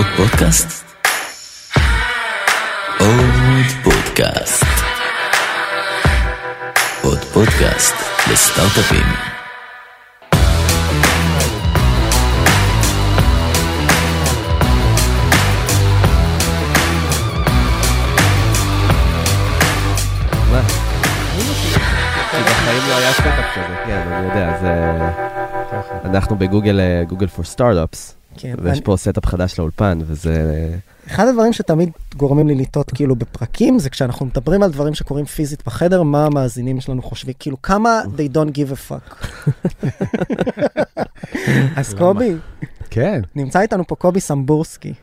עוד פודקאסט? עוד פודקאסט. עוד פודקאסט לסטארט-אפים. לא כן. אנחנו בגוגל, אה, Google for Startups, כן, ויש אני- פה setup חדש לאולפן, וזה... אחד הדברים שתמיד גורמים לי לטעות כאילו בפרקים, זה כשאנחנו מדברים על דברים שקורים פיזית בחדר, מה המאזינים שלנו חושבים, כאילו כמה they don't give a fuck. אז קובי, כן, נמצא איתנו פה קובי סמבורסקי.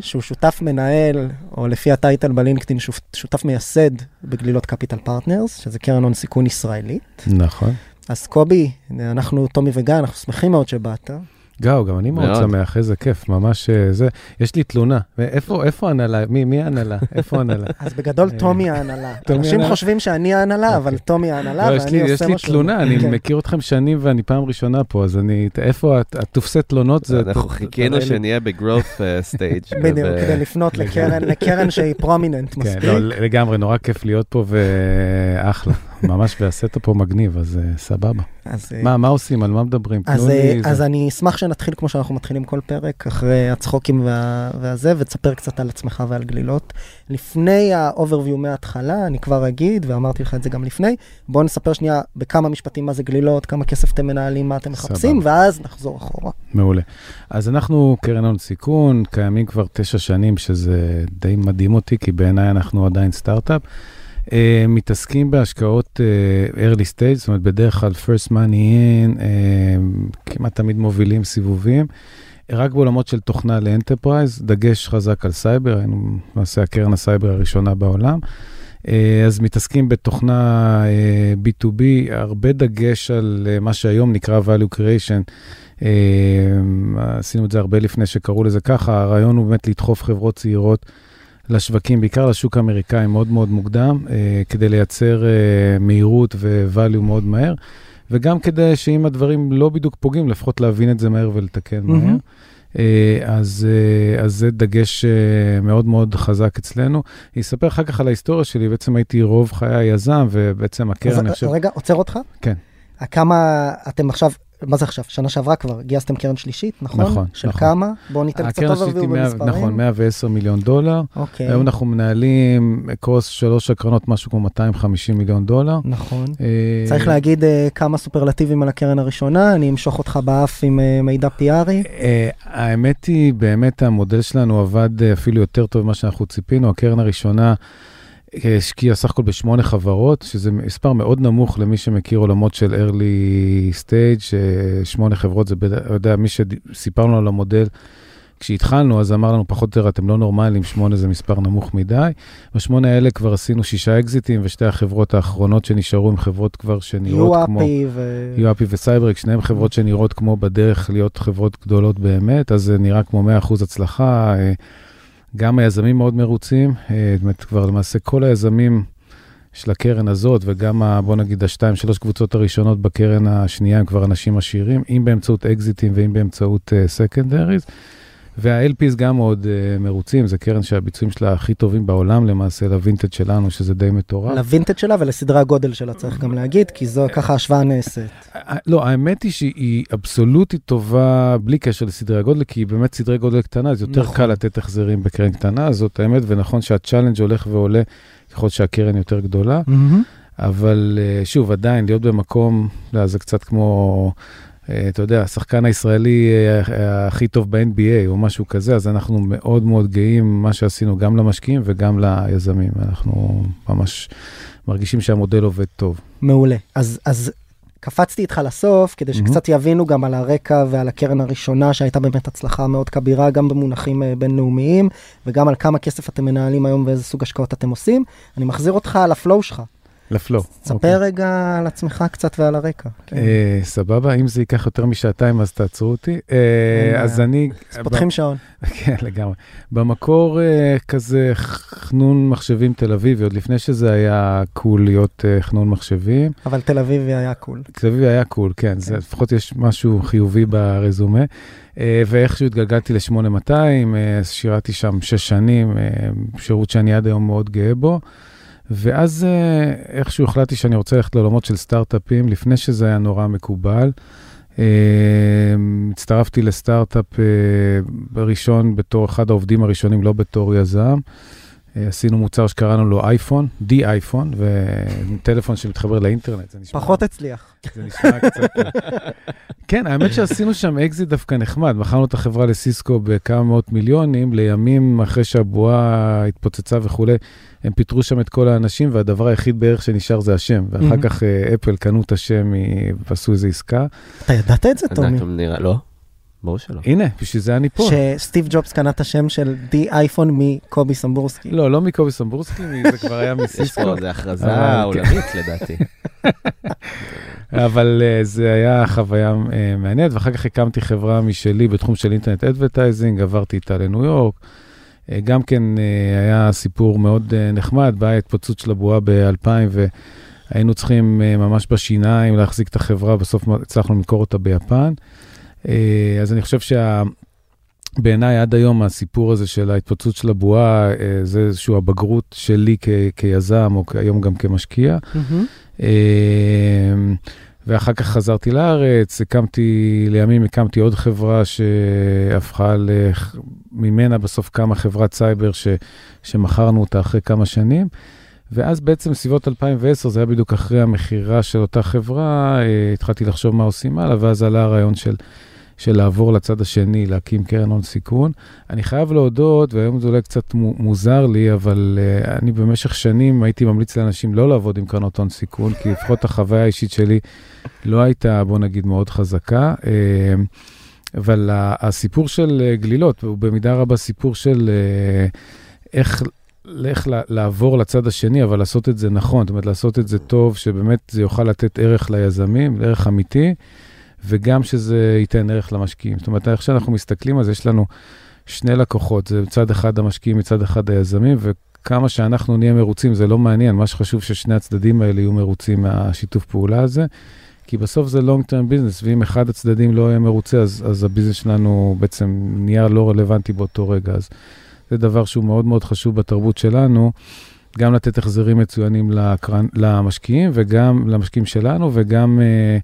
שהוא שותף מנהל, או לפי הטייטל בלינקדאין, שותף מייסד בגלילות Capital Partners, שזה קרן הון סיכון ישראלית. נכון. אז קובי, אנחנו, טומי וגיא, אנחנו שמחים מאוד שבאת. גאו, גם אני מאוד. שמח, איזה כיף, ממש אה, זה. יש לי תלונה, איפה ההנהלה? מי מי ההנהלה? איפה ההנהלה? אז בגדול, טומי ההנהלה. אנשים? חושבים שאני ההנהלה, אבל אוקיי. טומי ההנהלה, לא, יש ואני לי- עושה יש לי תלונה, אני כן. מכיר אתכם שנים ואני פעם ראשונה פה, אז אני, איפה את- התופסי תלונות זה... אנחנו חיכינו. שנהיה בגרowth סטייג'. בדיוק, כדי לפנות לקרן, לקרן שהיא פרומיננט כן, מספיק. לא, לגמרי, נורא כיף להיות פה ואחלה. ממש, וה setup פה מגניב, אז אה, סבבה. אז, אה, מה, מה עושים? על מה מדברים? אז, אה. אז. אני אשמח שנתחיל כמו שאנחנו מתחילים כל פרק, אחרי הצחוקים וה, והזה, ותספר קצת על עצמך ועל גלילות. לפני ה-overview מההתחלה, אני כבר אגיד, ואמרתי לך את זה גם לפני, בואו נספר שנייה בכמה משפטים מה זה גלילות, כמה כסף אתם מנהלים, מה אתם מחפשים, סבבה. ואז נחזור אחורה. מעולה. אז אנחנו קרן הון סיכון, קיימים כבר תשע שנים, שזה די מדהים אותי, כי בעיניי אנחנו עדיין סטארט-אפ. אה, מתעסקים בהשקעות אה, early stage, זאת אומרת, בדרך כלל first money in, אה, כמעט תמיד מובילים סיבובים. רק בעולמות של תוכנה ל enterprise, דגש חזק על סייבר, היינו למעשה הקרן הסייבר הראשונה בעולם. אה, אז מתעסקים בתוכנה אה, B2B, הרבה דגש על אה, מה שהיום נקרא value creation. עשינו את זה הרבה לפני שקראו לזה ככה, הרעיון הוא באמת לדחוף חברות צעירות לשווקים, בעיקר לשוק האמריקאי מאוד מאוד מוקדם, אה, כדי לייצר אה, מהירות ו-value מאוד מהר, וגם כדי שאם הדברים לא בדיוק פוגעים, לפחות להבין את זה מהר ולתקן. מהר. אה, אז, אה, אז זה דגש אה, מאוד מאוד חזק אצלנו. אני אספר אחר כך על ההיסטוריה שלי, בעצם הייתי רוב חיי יזם, ובעצם הקרן, אז אני חושב... רגע, עוצר אותך? כן. כמה אתם עכשיו, מה זה עכשיו? שנה שעברה כבר גייסתם קרן שלישית, נכון? נכון, של נכון. כמה? בואו ניתן קצת מאה- במספרים. נכון, 110 מיליון דולר. אוקיי, היום אנחנו מנהלים קרוס שלוש הקרנות, משהו כמו 250 מיליון דולר. נכון. אה, צריך להגיד אה, כמה סופרלטיבים על הקרן הראשונה, אני אמשוך אותך באף עם אה, מידע פיארי. אה, האמת היא, באמת המודל שלנו עבד אה, אפילו יותר טוב ממה שאנחנו ציפינו. הקרן הראשונה אה, השקיעה סך הכל בשמונה חברות, שזה מספר מאוד נמוך למי שמכיר עולמות של early stage, אה, שמונה חברות, זה, בד- אתה יודע, מי שסיפרנו על המודל, כשהתחלנו, אז אמר לנו, פחות או יותר, אתם לא נורמליים, שמונה זה מספר נמוך מדי. בשמונה האלה כבר עשינו שישה אקזיטים, ושתי החברות האחרונות שנשארו הן חברות כבר שנראות כמו... יואפי ו... יואפי וסייברק, שניהם חברות שנראות כמו בדרך להיות חברות גדולות באמת, אז זה נראה כמו 100% הצלחה. אה, גם היזמים מאוד מרוצים, אה, זאת אומרת, כבר למעשה כל היזמים של הקרן הזאת, וגם, ה, בוא נגיד, השתיים, שלוש קבוצות הראשונות בקרן השנייה הם כבר אנשים עשירים, אם באמצעות אקזיטים ואם באמצעות secondaries. וה-LPs גם מאוד אה, מרוצים, זו קרן שהביצועים שלה הכי טובים בעולם למעשה, לווינטג' שלנו, שזה די מטורף. לווינטג' שלה ולסדרי הגודל שלה צריך גם להגיד, כי זו ככה ההשוואה נעשית. לא, האמת היא שהיא אבסולוטית טובה בלי קשר לסדרי הגודל, כי היא באמת סדרי גודל קטנה, אז יותר נכון. קל לתת החזרים בקרן קטנה, זאת האמת, ונכון שה challenge הולך ועולה ככל שהקרן יותר גדולה, אבל אה, שוב, עדיין להיות במקום, לא, זה קצת כמו, אה, אתה יודע, השחקן הישראלי אה, הכי טוב ב-NBA או משהו כזה, אז אנחנו מאוד מאוד גאים במה שעשינו גם למשקיעים וגם ליזמים, אנחנו ממש מרגישים שהמודל עובד טוב. מעולה. אז, אז קפצתי איתך לסוף, כדי שקצת יבינו גם על הרקע ועל הקרן הראשונה, שהייתה באמת הצלחה מאוד כבירה, גם במונחים אה, בינלאומיים, וגם על כמה כסף אתם מנהלים היום ואיזה סוג השקעות אתם עושים. אני מחזיר אותך על הפלואו שלך. ל flow. ספר אוקיי. רגע על עצמך קצת ועל הרקע. כן. אה, סבבה, אם זה ייקח יותר משעתיים אז תעצרו אותי. אה, אז. אני... אז פותחים שעון. כן, לגמרי. במקור אה, כזה חנון מחשבים תל אביבי, עוד לפני שזה היה cool להיות חנון מחשבים. אבל תל אביבי היה קול. תל אביבי היה cool, כן, זה לפחות יש משהו חיובי ברזומה. ואיכשהו התגלגלתי ל-8200, אה, שירתי שם שש שנים, שירות שאני עד היום מאוד גאה בו. ואז אה, איכשהו החלטתי שאני רוצה ללכת לעולמות של סטארט-אפים, לפני שזה היה נורא מקובל. אה, הצטרפתי לסטארט-אפ אה, ראשון בתור אחד העובדים הראשונים, לא בתור יזם. אה, עשינו מוצר שקראנו לו iPhone, the iPhone, וטלפון שמתחבר לאינטרנט. זה נשמע, פחות הצליח. זה נשמע קצת... כן, האמת שעשינו שם אקזיט דווקא נחמד. מכרנו את החברה לסיסקו בכמה מאות מיליונים, לימים אחרי שהבועה התפוצצה וכולי, הם פיטרו שם את כל האנשים, והדבר היחיד בערך שנשאר זה השם. ואחר. כך אה, אפל קנו את השם מ- ועשו איזו עסקה. אתה ידעת את זה, טומי? לא? ברור שלא. הנה, בשביל זה אני פה. שסטיב ג'ובס קנה את השם של the iPhone מקובי סמבורסקי. לא, לא מקובי סמבורסקי, זה כבר היה יש מסיסקו. פה איזה הכרזה עולמית לדעתי. אבל אה, זה היה חוויה אה, מעניינת, ואחר כך הקמתי חברה משלי בתחום של internet advertising, עברתי איתה לניו יורק. אה, גם כן היה סיפור מאוד נחמד, באה התפוצצות של הבועה ב-2000, והיינו צריכים ממש בשיניים להחזיק את החברה, בסוף הצלחנו למכור אותה ביפן. Uh, אז אני חושב שה... בעיניי עד היום הסיפור הזה של ההתפוצצות של הבועה, אה, זה איזושהי הבגרות שלי כ- כיזם, או היום גם כמשקיע. אמ, ואחר כך חזרתי לארץ, הקמתי, לימים הקמתי עוד חברה שהפכה, לח- ממנה בסוף קמה חברת סייבר ש, שמכרנו אותה אחרי כמה שנים. ואז בעצם סביבות 2010, זה היה בדיוק אחרי המכירה של אותה חברה, אה, התחלתי לחשוב מה עושים הלאה, ואז עלה הרעיון של, של לעבור לצד השני, להקים קרן הון סיכון. אני חייב להודות, והיום זה אולי קצת מו- מוזר לי, אבל uh, אני במשך שנים הייתי ממליץ לאנשים לא לעבוד עם קרנות הון סיכון, כי לפחות החוויה האישית שלי לא הייתה, בוא נגיד, מאוד חזקה. Uh, אבל הסיפור של אה, גלילות הוא במידה רבה סיפור של אה, איך, לה- לעבור לצד השני, אבל לעשות את זה נכון, זאת אומרת, לעשות את זה טוב, שבאמת זה יוכל לתת ערך ליזמים, ערך אמיתי, וגם שזה ייתן ערך למשקיעים. זאת אומרת, איך שאנחנו מסתכלים זה, יש לנו שני לקוחות, זה מצד אחד המשקיעים, מצד אחד היזמים, וכמה שאנחנו נהיה מרוצים, זה לא מעניין, מה שחשוב ששני הצדדים האלה יהיו מרוצים מהשיתוף פעולה הזה. כי בסוף זה long term business, ואם אחד הצדדים לא יהיה מרוצה, אז, אז הביזנס שלנו בעצם נהיה לא רלוונטי באותו רגע. אז זה דבר שהוא מאוד מאוד חשוב בתרבות שלנו, גם לתת החזרים מצוינים לקרן, למשקיעים, וגם למשקיעים שלנו, וגם אה,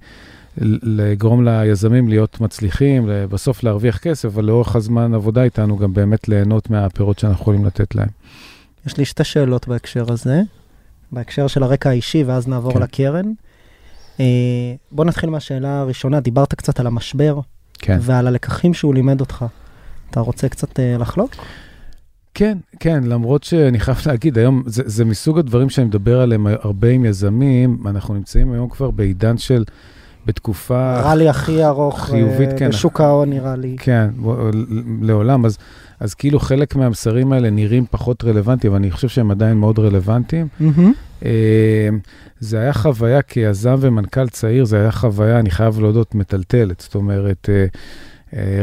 לגרום ליזמים להיות מצליחים, בסוף להרוויח כסף, אבל לאורך הזמן עבודה איתנו גם באמת ליהנות מהפירות שאנחנו יכולים לתת להם. יש לי שתי שאלות בהקשר הזה, בהקשר של הרקע האישי, ואז נעבור כן. לקרן. אה, בוא נתחיל מהשאלה הראשונה, דיברת קצת על המשבר כן. ועל הלקחים שהוא לימד אותך. אתה רוצה קצת אה, לחלוק? כן, כן, למרות שאני חייב להגיד, היום זה, זה מסוג הדברים שאני מדבר עליהם הרבה עם יזמים, אנחנו נמצאים היום כבר בעידן של, בתקופה... רלי הכי ארוך חיובית, אה, כן. בשוק ההון נראה לי. כן, לעולם, אז, אז כאילו חלק מהמסרים האלה נראים פחות רלוונטיים, אבל אני חושב שהם עדיין מאוד רלוונטיים. מהמם. אה, זה היה חוויה כיזם ומנכ"ל צעיר, זה היה חוויה, אני חייב להודות, מטלטלת. זאת אומרת, אה,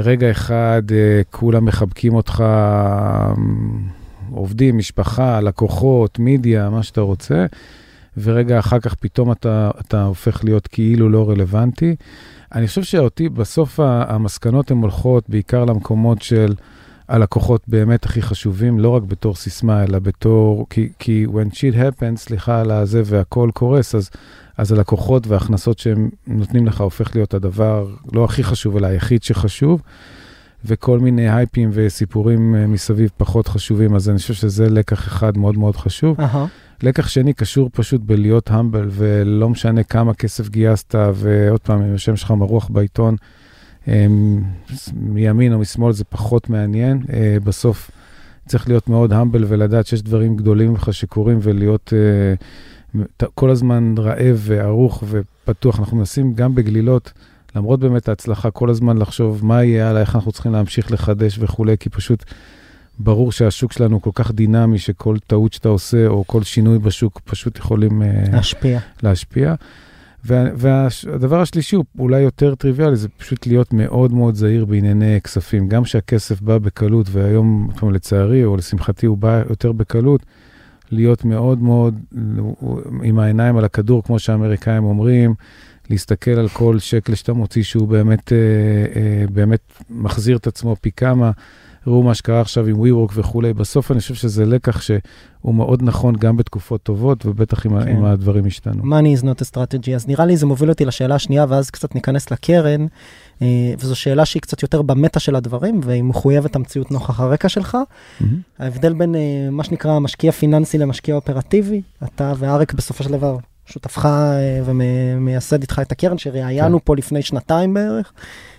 רגע אחד אה, כולם מחבקים אותך, אה, עובדים, משפחה, לקוחות, מידיה, מה שאתה רוצה, ורגע אחר כך פתאום אתה, אתה הופך להיות כאילו לא רלוונטי. אני חושב שאותי, בסוף המסקנות הן הולכות בעיקר למקומות של הלקוחות באמת הכי חשובים, לא רק בתור סיסמה, אלא בתור, כי, כי when shit happens, סליחה על הזה, והכל קורס, אז, אז הלקוחות וההכנסות שהם נותנים לך הופך להיות הדבר לא הכי חשוב, אלא היחיד שחשוב, וכל מיני הייפים וסיפורים אה, מסביב פחות חשובים, אז אני חושב שזה לקח אחד מאוד מאוד חשוב. אהה. לקח שני קשור פשוט בלהיות המבל, ולא משנה כמה כסף גייסת, ועוד פעם, אם השם שלך מרוח בעיתון, אמ, מימין או משמאל זה פחות מעניין. אה, בסוף צריך להיות מאוד המבל ולדעת שיש דברים גדולים ממך שקורים, ולהיות אה, כל הזמן רעב וערוך ופתוח. אנחנו מנסים גם בגלילות, למרות באמת ההצלחה, כל הזמן לחשוב מה יהיה הלאה, איך אנחנו צריכים להמשיך לחדש וכולי, כי פשוט ברור שהשוק שלנו כל כך דינמי, שכל טעות שאתה עושה, או כל שינוי בשוק, פשוט יכולים אה, להשפיע. להשפיע. וה- והדבר השלישי הוא אולי יותר טריוויאלי, זה פשוט להיות מאוד מאוד זהיר בענייני כספים. גם שהכסף בא בקלות, והיום, לצערי או לשמחתי, הוא בא יותר בקלות, להיות מאוד מאוד עם העיניים על הכדור, כמו שהאמריקאים אומרים, להסתכל על כל שקל שאתה מוציא שהוא באמת, אה, אה, באמת מחזיר את עצמו פי כמה. ראו מה שקרה עכשיו עם WeWork וכולי. בסוף אני חושב שזה לקח שהוא מאוד נכון גם בתקופות טובות, ובטח אם, כן. הדברים השתנו. money is not a strategy. אז נראה לי זה מוביל אותי לשאלה השנייה, ואז קצת ניכנס לקרן, אה, וזו שאלה שהיא קצת יותר במטה של הדברים, והיא מחויבת המציאות נוכח הרקע שלך. מהמם. ההבדל בין אה, מה שנקרא משקיע פיננסי למשקיע אופרטיבי, אתה ואריק בסופו של דבר שותפך אה, ומייסד איתך את הקרן, שראיינו כן. פה לפני שנתיים בערך.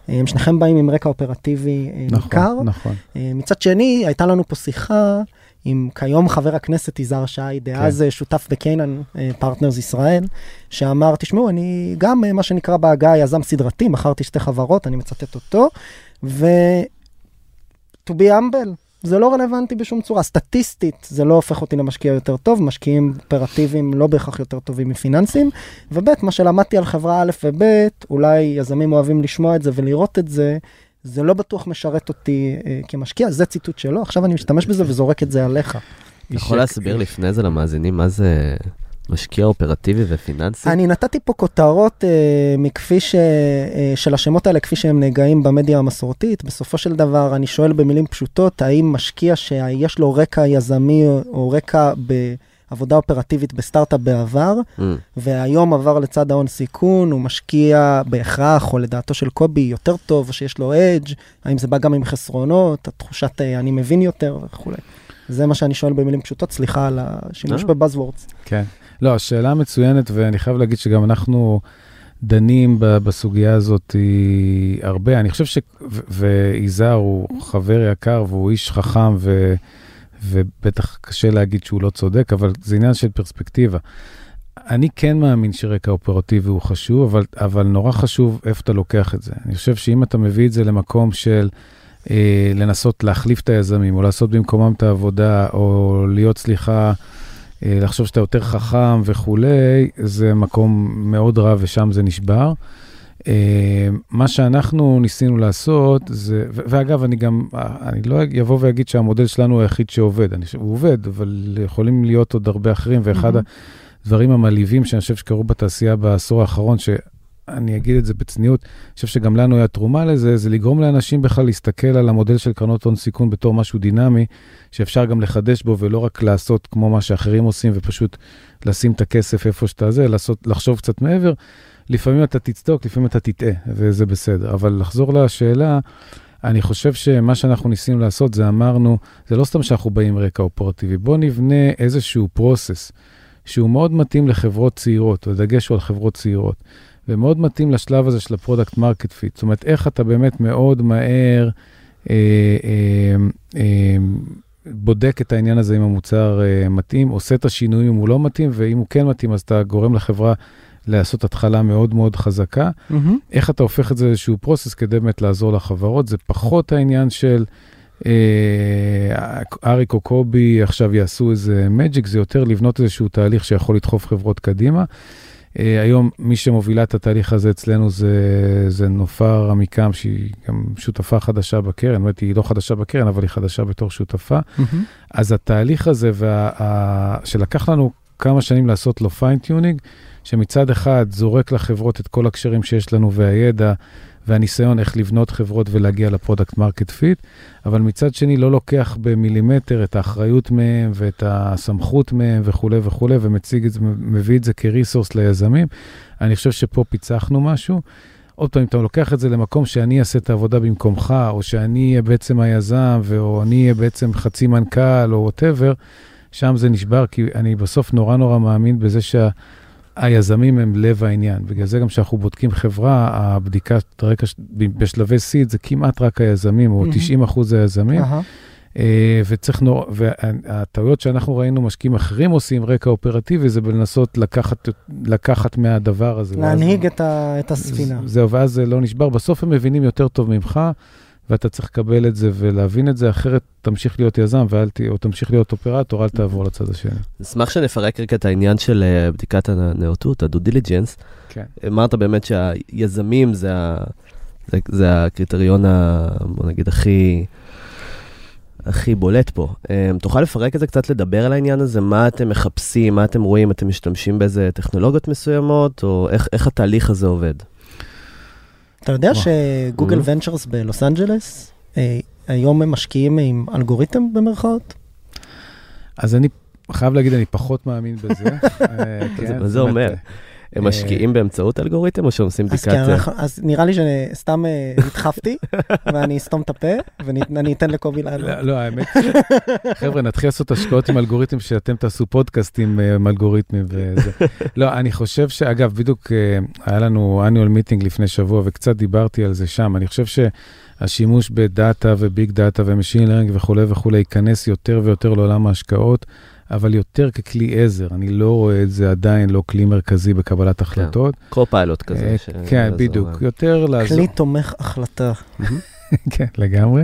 אה, הם שניכם באים עם רקע אופרטיבי אה, ניכר. נכון, נכון. אה, מצד שני, הייתה לנו פה שיחה עם כיום חבר הכנסת יזהר שי, דאז כן. שותף ב Canaan Partners ישראל, שאמר, תשמעו, אני גם אה, מה שנקרא בעגה יזם סדרתי, מכרתי שתי חברות, אני מצטט אותו, ו... to be humble, זה לא רלוונטי בשום צורה. סטטיסטית, זה לא הופך אותי למשקיע יותר טוב, משקיעים אופרטיביים לא בהכרח יותר טובים מפיננסים. וב', מה שלמדתי על חברה א' וב', אולי יזמים אוהבים לשמוע את זה ולראות את זה, זה לא בטוח משרת אותי אה, כמשקיע, זה ציטוט שלו, עכשיו אני משתמש בזה וזורק את זה עליך. אתה יכול להסביר לפני זה למאזינים מה זה משקיע אופרטיבי ופיננסי? אני נתתי פה כותרות אה, מכפי ש... אה, של השמות האלה כפי שהם נגעים במדיה המסורתית. בסופו של דבר, אני שואל במילים פשוטות, האם משקיע שיש לו רקע יזמי או- רקע בעבודה אופרטיבית בסטארט-אפ בעבר, Mm, והיום עבר לצד ההון סיכון, הוא משקיע בהכרח, או לדעתו של קובי, יותר טוב, או שיש לו אדג', האם זה בא גם עם חסרונות, התחושת אה, אני מבין יותר וכולי. זה מה שאני שואל במילים פשוטות, סליחה על השימוש אה. בבאזוורדס. כן. לא, שאלה מצוינת, ואני חייב להגיד שגם אנחנו דנים ב- בסוגיה הזאת הרבה. אני חושב ש... ויזהר הוא חבר יקר והוא איש חכם, ו... ובטח קשה להגיד שהוא לא צודק, אבל זה עניין של פרספקטיבה. אני כן מאמין שרקע אופרטיבי הוא חשוב, אבל, אבל נורא חשוב איפה אתה לוקח את זה. אני חושב שאם אתה מביא את זה למקום של אה, לנסות להחליף את היזמים, או לעשות במקומם את העבודה, או להיות, סליחה, אה, לחשוב שאתה יותר חכם וכולי, זה מקום מאוד רע ושם זה נשבר. אה, מה שאנחנו ניסינו לעשות זה, ו- ואגב, אני גם, אני לא אבוא ואגיד שהמודל שלנו הוא היחיד שעובד, אני חושב, הוא עובד, אבל יכולים להיות עוד הרבה אחרים, ואחד מהמם. הדברים המעליבים שאני חושב שקרו בתעשייה בעשור האחרון, שאני אגיד את זה בצניעות, אני חושב שגם לנו היה תרומה לזה, זה לגרום לאנשים בכלל להסתכל על המודל של קרנות הון סיכון בתור משהו דינמי, שאפשר גם לחדש בו ולא רק לעשות כמו מה שאחרים עושים ופשוט לשים את הכסף איפה שאתה זה, לעשות, לחשוב קצת מעבר. לפעמים אתה תצדוק, לפעמים אתה תטעה, וזה בסדר. אבל לחזור לשאלה, אני חושב שמה שאנחנו ניסינו לעשות זה אמרנו, זה לא סתם שאנחנו באים רקע אופרטיבי, בואו נבנה איזשהו process שהוא מאוד מתאים לחברות צעירות, הדגש הוא על חברות צעירות, ומאוד מתאים לשלב הזה של ה product market fit. זאת אומרת, איך אתה באמת מאוד מהר אה, אה, אה, בודק את העניין הזה אם המוצר אה, מתאים, עושה את השינויים אם הוא לא מתאים, ואם הוא כן מתאים, אז אתה גורם לחברה לעשות התחלה מאוד מאוד חזקה. איך אתה הופך את זה לאיזשהו פרוסס כדי באמת לעזור לחברות, זה פחות העניין של אה, אריק או קובי עכשיו יעשו איזה מג'יק, זה יותר לבנות איזשהו תהליך שיכול לדחוף חברות קדימה. אה, היום מי שמובילה את התהליך הזה אצלנו זה, זה נופר עמיקם, שהיא גם שותפה חדשה בקרן, זאת היא לא חדשה בקרן, אבל היא חדשה בתור שותפה. אז התהליך הזה, וה, ה, שלקח לנו כמה שנים לעשות לו fine tuning, שמצד אחד זורק לחברות את כל הקשרים שיש לנו והידע והניסיון איך לבנות חברות ולהגיע ל product market fit, אבל מצד שני לא לוקח במילימטר את האחריות מהם ואת הסמכות מהם וכולי וכולי, ומציג את זה, מביא את זה כ resource ליזמים. אני חושב שפה פיצחנו משהו. עוד פעם, אם אתה לוקח את זה למקום שאני אעשה את העבודה במקומך, או שאני אהיה בעצם היזם, או אני אהיה בעצם חצי מנכ"ל, או whatever, שם זה נשבר, כי אני בסוף נורא נורא מאמין בזה שהיזמים הם לב העניין. בגלל זה גם כשאנחנו בודקים חברה, הבדיקת רקע בשלבי סיד זה כמעט רק היזמים, או מהמם. 90 אחוז היזמים. אה, וצריך נורא, והטעויות שאנחנו ראינו משקיעים אחרים עושים, רקע אופרטיבי, זה בלנסות לקחת, לקחת מהדבר הזה. להנהיג את ה- את הספינה. זהו, ואז זה לא נשבר. בסוף הם מבינים יותר טוב ממך, ואתה צריך לקבל את זה ולהבין את זה, אחרת תמשיך להיות יזם, ואל ת... או תמשיך להיות אופרטור, אל תעבור לצד השני. אשמח שנפרק רק את העניין של אה, בדיקת הנאותות, ה due diligence. כן. אמרת באמת שהיזמים זה, ה... זה, זה הקריטריון, ה... בוא נגיד, הכי, הכי בולט פה. אמ, תוכל לפרק את זה קצת, לדבר על העניין הזה? מה אתם מחפשים, מה אתם רואים? אתם משתמשים באיזה טכנולוגיות מסוימות, או איך, איך התהליך הזה עובד? אתה יודע וואו. שגוגל. Ventures בלוס אנג'לס, אה, היום הם משקיעים עם אלגוריתם במרכאות? אז אני חייב להגיד, אני פחות מאמין בזה. אה, כן, מה זה באמת, אומר? אה, הם משקיעים באמצעות אלגוריתם, או שהם עושים אז, בדיקת... כן, אנחנו- אז נראה לי שסתם אה, נדחפתי, ואני אסתום את הפה, ואני אתן לקובי לענות. לא, לא, האמת, ש- חבר'ה, נתחיל לעשות השקעות עם אלגוריתם, שאתם תעשו פודקאסטים אה, עם אלגוריתמים וזה. לא, אני חושב שאגב, בדיוק אה, היה לנו annual meeting לפני שבוע, וקצת דיברתי על זה שם. אני חושב שהשימוש בדאטה ו big data ו machine learning וכולי וכולי ייכנס יותר ויותר לעולם ההשקעות, אבל יותר ככלי עזר. אני לא רואה את זה עדיין לא כלי מרכזי בקבלת החלטות. קו-פיילוט כזה. אה, ש- כן, בדיוק. יותר לעזור. כלי תומך החלטה. כן, לגמרי.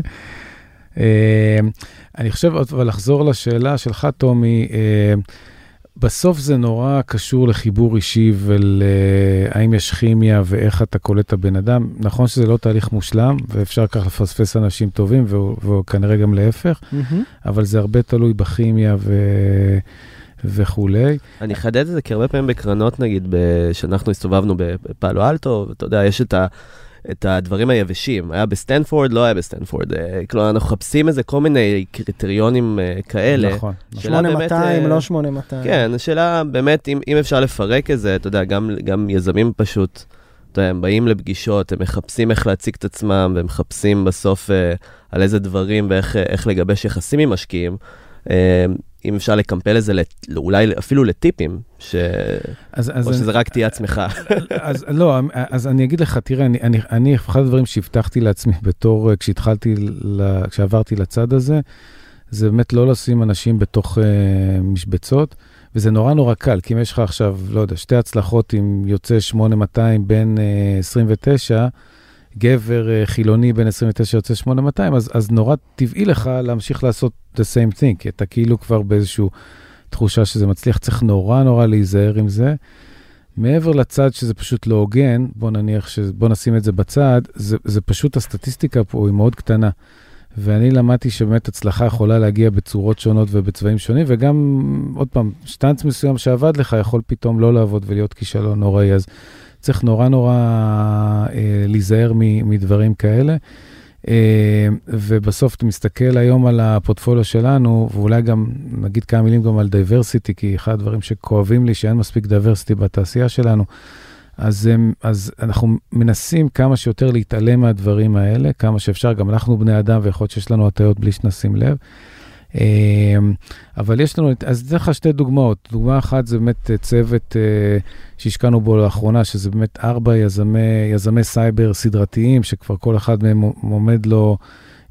אה, אני חושב, אבל לחזור לשאלה שלך, טומי, אה, בסוף זה נורא קשור לחיבור אישי ולהאם יש כימיה ואיך אתה קולט את הבן אדם. נכון שזה לא תהליך מושלם, ואפשר כך לפספס אנשים טובים, וכנראה גם להפך, מהמם. אבל זה הרבה תלוי בכימיה ו... וכולי. אני אחדד את זה כי הרבה פעמים בקרנות, נגיד, ב- שאנחנו הסתובבנו בפאלו אלטו, אתה יודע, יש את ה... את הדברים היבשים, היה בסטנפורד, לא היה בסטנפורד. אה, כלומר, אנחנו מחפשים איזה כל מיני קריטריונים אה, כאלה. נכון. נכון. שאלה באמת, 8200, אה, לא 8200. כן, השאלה באמת, אם, אם אפשר לפרק את זה, אתה יודע, גם, גם יזמים פשוט, אתה יודע, הם באים לפגישות, הם מחפשים איך להציג את עצמם, והם מחפשים בסוף אה, על איזה דברים ואיך איך לגבש יחסים עם משקיעים. אה, אם אפשר לקמפל את זה אולי אפילו לטיפים, ש... אז, אז או שזה רק תהיה עצמך. אז לא, אז אני אגיד לך, תראה, אני, אני, אני, אחד הדברים שהבטחתי לעצמי בתור, אה, כשהתחלתי, כשעברתי לצד הזה, זה באמת לא לשים אנשים בתוך uh, משבצות, וזה נורא נורא קל, כי אם יש לך עכשיו, לא יודע, שתי הצלחות עם יוצא 8200 בין uh, 29, גבר uh, חילוני בין 29 יוצא 8200, אז, אז נורא טבעי לך להמשיך לעשות the same thing, כי אתה כאילו כבר באיזושהי תחושה שזה מצליח, צריך נורא נורא להיזהר עם זה. מעבר לצד שזה פשוט לא הוגן, בוא נניח, ש... בוא נשים את זה בצד, זה, זה פשוט הסטטיסטיקה פה היא מאוד קטנה. ואני למדתי שבאמת הצלחה יכולה להגיע בצורות שונות ובצבעים שונים, וגם, עוד פעם, שטנץ מסוים שעבד לך יכול פתאום לא לעבוד ולהיות כישלון נוראי, אז צריך נורא נורא אה, להיזהר מ, מדברים כאלה. אה, ובסוף אתה מסתכל היום על הפורטפוליו שלנו, ואולי גם נגיד כמה מילים גם על diversity, כי אחד הדברים שכואבים לי, שאין מספיק diversity בתעשייה שלנו, אז, הם, אז אנחנו מנסים כמה שיותר להתעלם מהדברים האלה, כמה שאפשר, גם אנחנו בני אדם, ויכול להיות שיש לנו הטיות בלי שנשים לב. אה, אבל יש לנו, אז אתן לך שתי דוגמאות. דוגמה אחת זה באמת צוות אה, שהשקענו בו לאחרונה, שזה באמת ארבע יזמי, יזמי סייבר סדרתיים, שכבר כל אחד מהם עומד לו,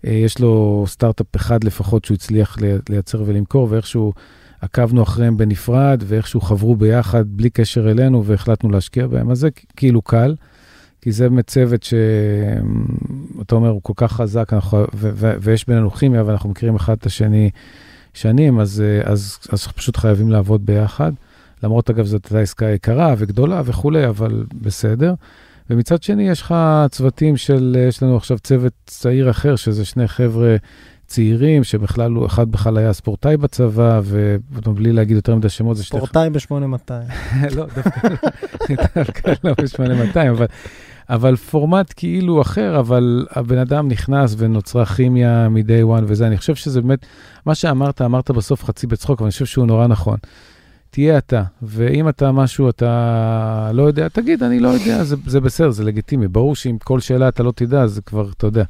אה, יש לו סטארט-אפ אחד לפחות שהוא הצליח לייצר ולמכור, ואיכשהו עקבנו אחריהם בנפרד, ואיכשהו חברו ביחד בלי קשר אלינו, והחלטנו להשקיע בהם. אז זה כאילו קל. כי זה באמת צוות שאתה אומר, הוא כל כך חזק, אנחנו, ו- ו- ויש בינינו כימיה, ואנחנו מכירים אחד את השני שנים, אז, אז, אז פשוט חייבים לעבוד ביחד. למרות, אגב, זאת הייתה עסקה יקרה וגדולה וכולי, אבל בסדר. ומצד שני, יש לך צוותים של, יש לנו עכשיו צוות צעיר אחר, שזה שני חבר'ה צעירים, שבכלל, הוא, אחד בכלל היה ספורטאי בצבא, ובלי להגיד יותר מדי שמות, זה שני... ספורטאי ב-8200. לא, דווקא דווקא לא ב-8200, אבל, אבל פורמט כאילו אחר, אבל הבן אדם נכנס ונוצרה כימיה מ-day one וזה. אני חושב שזה באמת, מה שאמרת, אמרת בסוף חצי בצחוק, אבל אני חושב שהוא נורא נכון. תהיה אתה, ואם אתה משהו, אתה לא יודע, תגיד, אני לא יודע, זה, זה בסדר, זה לגיטימי. ברור שאם כל שאלה אתה לא תדע, זה כבר, אתה יודע,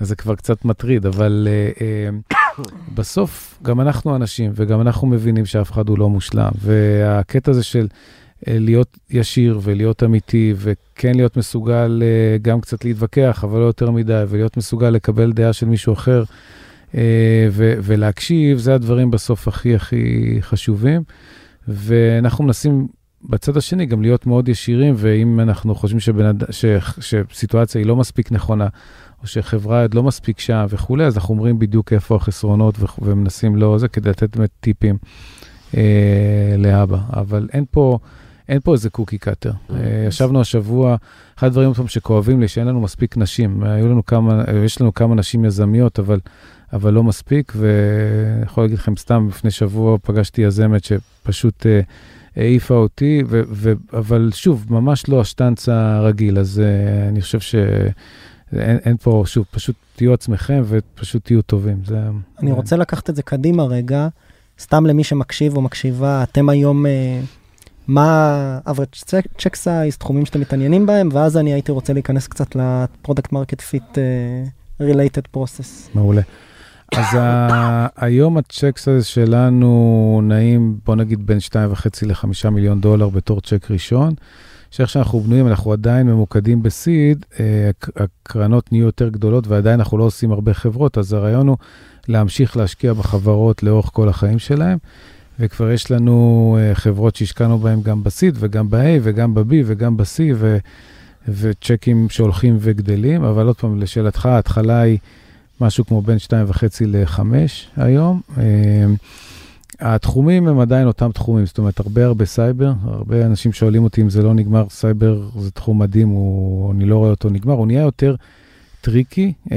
אז זה כבר קצת מטריד, אבל uh, uh, בסוף גם אנחנו אנשים, וגם אנחנו מבינים שאף אחד הוא לא מושלם, והקטע הזה של uh, להיות ישיר ולהיות אמיתי, וכן להיות מסוגל גם קצת להתווכח, אבל לא יותר מדי, ולהיות מסוגל לקבל דעה של מישהו אחר, ו- ולהקשיב, זה הדברים בסוף הכי הכי חשובים. ואנחנו מנסים בצד השני גם להיות מאוד ישירים, ואם אנחנו חושבים שבנד... ש... שסיטואציה היא לא מספיק נכונה, או שחברה עוד לא מספיק שם וכולי, אז אנחנו אומרים בדיוק איפה החסרונות ו... ומנסים לא זה, כדי לתת באמת טיפים אה, להבא. אבל אין פה, אין פה איזה קוקי קאטר. Mm. ישבנו השבוע, אחד הדברים פעם שכואבים לי, שאין לנו מספיק נשים. היו לנו כמה, יש לנו כמה נשים יזמיות, אבל, אבל לא מספיק, ואני יכול להגיד לכם, סתם, לפני שבוע פגשתי יזמת שפשוט אה, העיפה אותי, ו, ו, אבל שוב, ממש לא השטנץ הרגיל, אז אה, אני חושב ש... אין, אין פה, שוב, פשוט תהיו עצמכם ופשוט תהיו טובים. זה... אני רוצה לקחת את זה קדימה רגע, סתם למי שמקשיב או מקשיבה, אתם היום, אה, מה average check size, תחומים שאתם מתעניינים בהם, ואז אני הייתי רוצה להיכנס קצת ל product market fit related process. מעולה. אז ה- היום הצ'ק סייז שלנו נעים, בוא נגיד, בין 2.5 ל-5 מיליון דולר בתור צ'ק ראשון. שאיך שאנחנו בנויים, אנחנו עדיין ממוקדים בסיד, אה, הק- הקרנות נהיו יותר גדולות ועדיין אנחנו לא עושים הרבה חברות, אז הרעיון הוא להמשיך להשקיע בחברות לאורך כל החיים שלהם, וכבר יש לנו אה, חברות שהשקענו בהן גם בסיד וגם ב-A וגם ב-B וגם ב-C, ו- וצ'קים שהולכים וגדלים, אבל עוד פעם, לשאלתך, ההתחלה היא משהו כמו בין 2.5 ל-5 היום. אה, התחומים הם עדיין אותם תחומים, זאת אומרת, הרבה הרבה סייבר, הרבה אנשים שואלים אותי אם זה לא נגמר, סייבר זה תחום מדהים, הוא, אני לא רואה אותו נגמר, הוא נהיה יותר tricky, אה,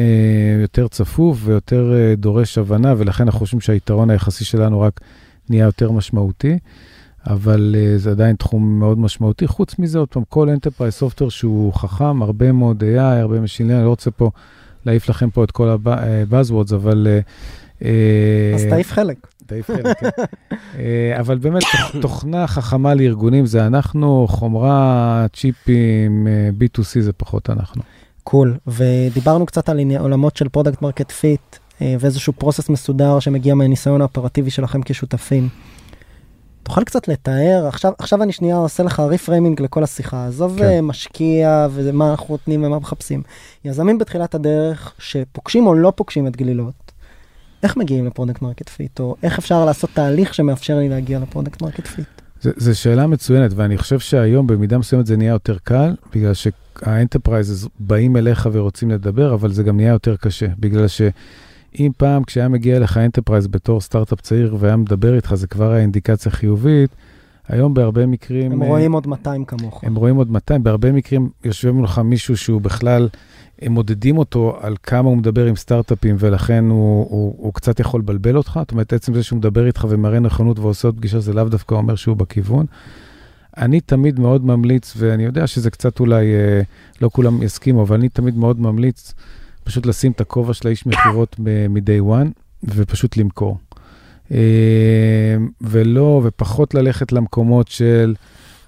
יותר צפוף ויותר אה, דורש הבנה, ולכן אנחנו חושבים שהיתרון היחסי שלנו רק נהיה יותר משמעותי, אבל זה עדיין תחום מאוד משמעותי. חוץ מזה, עוד פעם, כל Enterprise Software שהוא חכם, הרבה מאוד AI, הרבה Learning, אני לא רוצה פה להעיף לכם פה את כל ה-Buzzwords, אבל... אה, אה, אז תעיף חלק. תעיף חלק, כן. אה, אבל באמת, תוכ- תוכנה חכמה לארגונים זה אנחנו, חומרה, chips, אה, B2C זה פחות אנחנו. קול, ודיברנו קצת על עולמות של product market fit, ואיזשהו process מסודר שמגיע מהניסיון האופרטיבי שלכם כשותפים. תוכל קצת לתאר, עכשיו, עכשיו אני שנייה עושה לך reframing לכל השיחה, עזוב כן. כן. משקיע ומה אנחנו נותנים ומה מחפשים. יזמים בתחילת הדרך שפוגשים או לא פוגשים את גלילות, איך מגיעים ל product market fit, או איך אפשר לעשות תהליך שמאפשר לי להגיע ל product market fit? זו שאלה מצוינת, ואני חושב שהיום במידה מסוימת זה נהיה יותר קל, בגלל שה enterprise באים אליך ורוצים לדבר, אבל זה גם נהיה יותר קשה, בגלל שאם פעם כשהיה מגיע אליך enterprise בתור סטארט-אפ צעיר והיה מדבר איתך, זה כבר היה אינדיקציה חיובית, היום בהרבה מקרים... הם אה, רואים עוד 200 כמוך. הם רואים עוד 200, בהרבה מקרים יושב מולך מישהו שהוא בכלל, הם מודדים אותו על כמה הוא מדבר עם סטארט-אפים, ולכן הוא, הוא, הוא קצת יכול לבלבל אותך. זאת אומרת, עצם זה שהוא מדבר איתך ומראה נכונות ועושה עוד פגישה, זה לאו דווקא אומר שהוא בכיוון. אני תמיד מאוד ממליץ, ואני יודע שזה קצת אולי, אה, לא כולם יסכימו, אבל אני תמיד מאוד ממליץ פשוט לשים את הכובע של האיש מכירות מ-day one, ופשוט למכור. אה, ולא, ופחות ללכת למקומות של...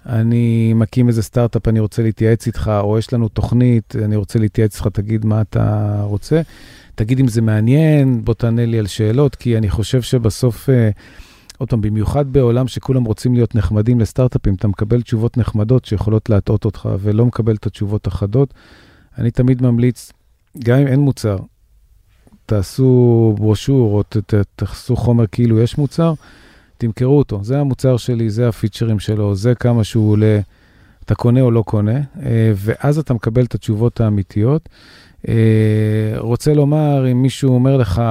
אני מקים איזה סטארט-אפ, אני רוצה להתייעץ איתך, או יש לנו תוכנית, אני רוצה להתייעץ איתך, תגיד מה אתה רוצה. תגיד אם זה מעניין, בוא תענה לי על שאלות, כי אני חושב שבסוף, אה, עוד פעם, במיוחד בעולם שכולם רוצים להיות נחמדים לסטארט-אפים, אתה מקבל תשובות נחמדות שיכולות להטעות אותך, ולא מקבל את התשובות החדות. אני תמיד ממליץ, גם אם אין מוצר, תעשו ברושור, או ת- תעשו חומר כאילו יש מוצר, תמכרו אותו. זה המוצר שלי, זה הפיצ'רים שלו, זה כמה שהוא עולה, אתה קונה או לא קונה, אה, ואז אתה מקבל את התשובות האמיתיות. אה, רוצה לומר, אם מישהו אומר לך,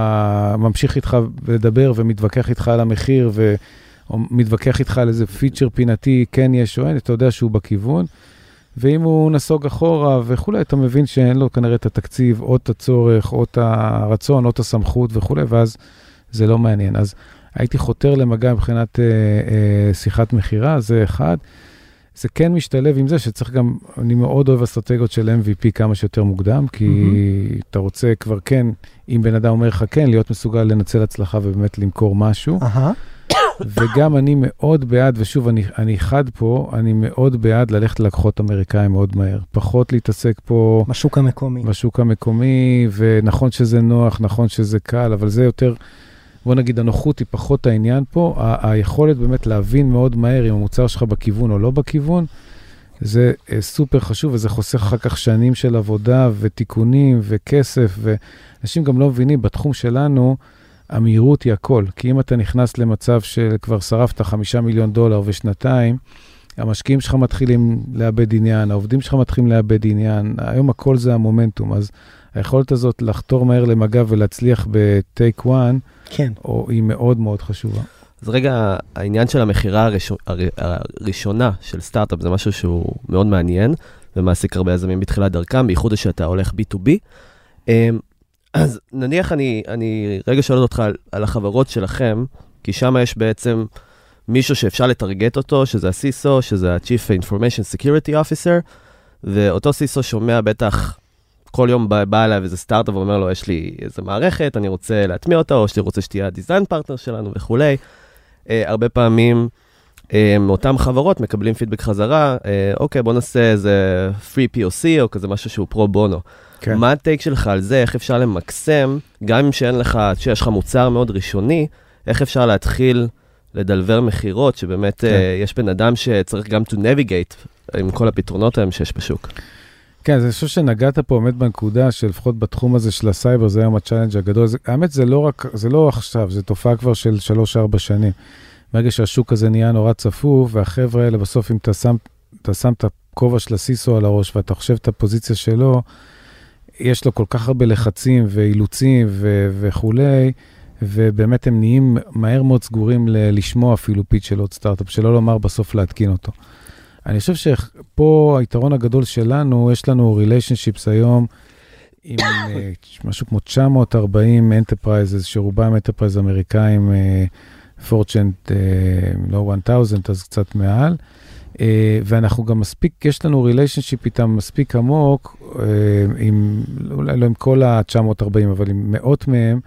ממשיך איתך לדבר ומתווכח איתך על המחיר, ו... או מתווכח איתך על איזה פיצ'ר פינתי, כן יש או אין, אתה יודע שהוא בכיוון. ואם הוא נסוג אחורה וכולי, אתה מבין שאין לו כנראה את התקציב, או את הצורך, או את הרצון, או את הסמכות וכולי, ואז זה לא מעניין. אז הייתי חותר למגע מבחינת אה, אה, שיחת מכירה, זה אחד. זה כן משתלב עם זה שצריך גם, אני מאוד אוהב אסטרטגיות של MVP כמה שיותר מוקדם, כי mm-hmm. אתה רוצה כבר כן, אם בן אדם אומר לך כן, להיות מסוגל לנצל הצלחה ובאמת למכור משהו. אהה, וגם אני מאוד בעד, ושוב, אני, אני חד פה, אני מאוד בעד ללכת ללקוחות אמריקאים מאוד מהר. פחות להתעסק פה בשוק המקומי. בשוק המקומי, ונכון שזה נוח, נכון שזה קל, אבל זה יותר, בוא נגיד, הנוחות היא פחות העניין פה. ה- היכולת באמת להבין מאוד מהר אם המוצר שלך בכיוון או לא בכיוון, זה אה, סופר חשוב, וזה חוסך אחר כך שנים של עבודה ותיקונים וכסף, ואנשים גם לא מבינים, בתחום שלנו, המהירות היא הכל. כי אם אתה נכנס למצב שכבר שרפת חמישה מיליון דולר ושנתיים, המשקיעים שלך מתחילים לאבד עניין, העובדים שלך מתחילים לאבד עניין, היום הכל זה המומנטום, אז היכולת הזאת לחתור מהר למגע ולהצליח בטייק 1, כן. היא מאוד מאוד חשובה. אז רגע, העניין של המכירה הראשונה, הראשונה של סטארט-אפ זה משהו שהוא מאוד מעניין, ומעסיק הרבה יזמים בתחילת דרכם, בייחוד כשאתה הולך B2B. אז נניח אני, אני רגע שואל אותך על, על החברות שלכם, כי שם יש בעצם מישהו שאפשר לטרגט אותו, שזה ה-CISO, שזה ה-Chief Information Security Officer, ואותו CISO שומע בטח כל יום בא, בא אליו איזה סטארט-אפ ואומר לו, יש לי איזה מערכת, אני רוצה להטמיע אותה, או שאני רוצה שתהיה ה design partner שלנו וכולי. Uh, הרבה פעמים מאותן חברות מקבלים פידבק חזרה, uh, אוקיי, בוא נעשה איזה free POC או כזה משהו שהוא פרו בונו. כן. מה ה take שלך על זה, איך אפשר למקסם, גם אם שאין לך, שיש לך מוצר מאוד ראשוני, איך אפשר להתחיל לדלוור מכירות, שבאמת כן. uh, יש בן אדם שצריך גם to navigate עם כל הפתרונות היום שיש בשוק. כן, אז אני חושב שנגעת פה באמת בנקודה שלפחות בתחום הזה של הסייבר, זה היום ה challenge הגדול. זה, האמת, זה לא רק, זה לא עכשיו, זו תופעה כבר של 3-4 שנים. ברגע שהשוק הזה נהיה נורא צפוף, והחבר'ה האלה, בסוף, אם אתה שם, אתה שם את הכובע של ה CISO על הראש ואתה חושב את הפוזיציה שלו, יש לו כל כך הרבה לחצים ואילוצים ו- וכולי, ובאמת הם נהיים מהר מאוד סגורים ל- לשמוע אפילו pitch של עוד סטארט-אפ, שלא לומר בסוף להתקין אותו. אני חושב שפה היתרון הגדול שלנו, יש לנו relationships היום עם אה, משהו כמו 940 enterprises, שרובם enterprise אמריקאים, Fortune 1000, אז קצת מעל. אה, ואנחנו גם מספיק, יש לנו relationship איתם מספיק עמוק, אה, עם, אולי לא עם כל ה-940, אבל עם מאות מהם,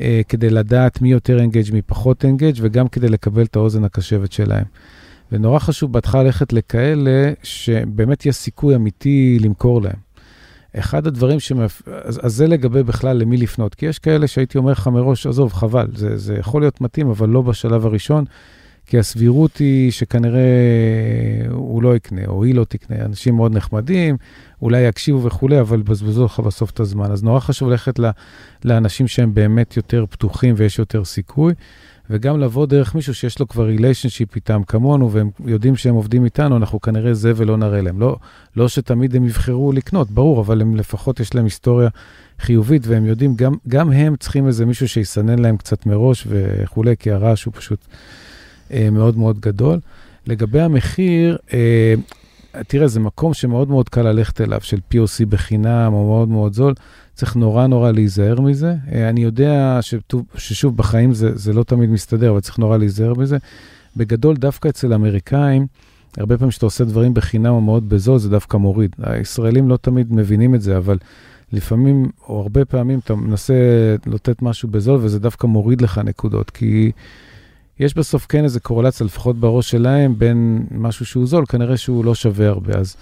אה, כדי לדעת מי יותר engaged מי פחות engaged, וגם כדי לקבל את האוזן הקשבת שלהם. ונורא חשוב בהתחלה ללכת לכאלה שבאמת יש סיכוי אמיתי למכור להם. אחד הדברים שמאפ... אז, אז זה לגבי בכלל למי לפנות, כי יש כאלה שהייתי אומר לך מראש, עזוב, חבל, זה, זה יכול להיות מתאים, אבל לא בשלב הראשון, כי הסבירות היא שכנראה הוא לא יקנה, או היא לא תקנה. אנשים מאוד נחמדים, אולי יקשיבו וכולי, אבל בזבזו לך בסוף את הזמן. אז נורא חשוב ללכת לאנשים שהם באמת יותר פתוחים ויש יותר סיכוי. וגם לבוא דרך מישהו שיש לו כבר ריליישנשיפ איתם כמונו, והם יודעים שהם עובדים איתנו, אנחנו כנראה זה ולא נראה להם. לא, לא שתמיד הם יבחרו לקנות, ברור, אבל הם לפחות יש להם היסטוריה חיובית, והם יודעים, גם, גם הם צריכים איזה מישהו שיסנן להם קצת מראש וכולי, כי הרעש הוא פשוט אה, מאוד מאוד גדול. לגבי המחיר, אה, תראה, זה מקום שמאוד מאוד קל ללכת אליו, של POC בחינם או מאוד מאוד זול. צריך נורא נורא להיזהר מזה. אה, אני יודע שטוב, ששוב, בחיים זה, זה לא תמיד מסתדר, אבל צריך נורא להיזהר מזה. בגדול, דווקא אצל האמריקאים, הרבה פעמים כשאתה עושה דברים בחינם או מאוד בזול, זה דווקא מוריד. הישראלים לא תמיד מבינים את זה, אבל לפעמים, או הרבה פעמים, אתה מנסה לתת משהו בזול, וזה דווקא מוריד לך נקודות, כי יש בסוף כן איזו קורלציה, לפחות בראש שלהם, בין משהו שהוא זול, כנראה שהוא לא שווה הרבה. אז,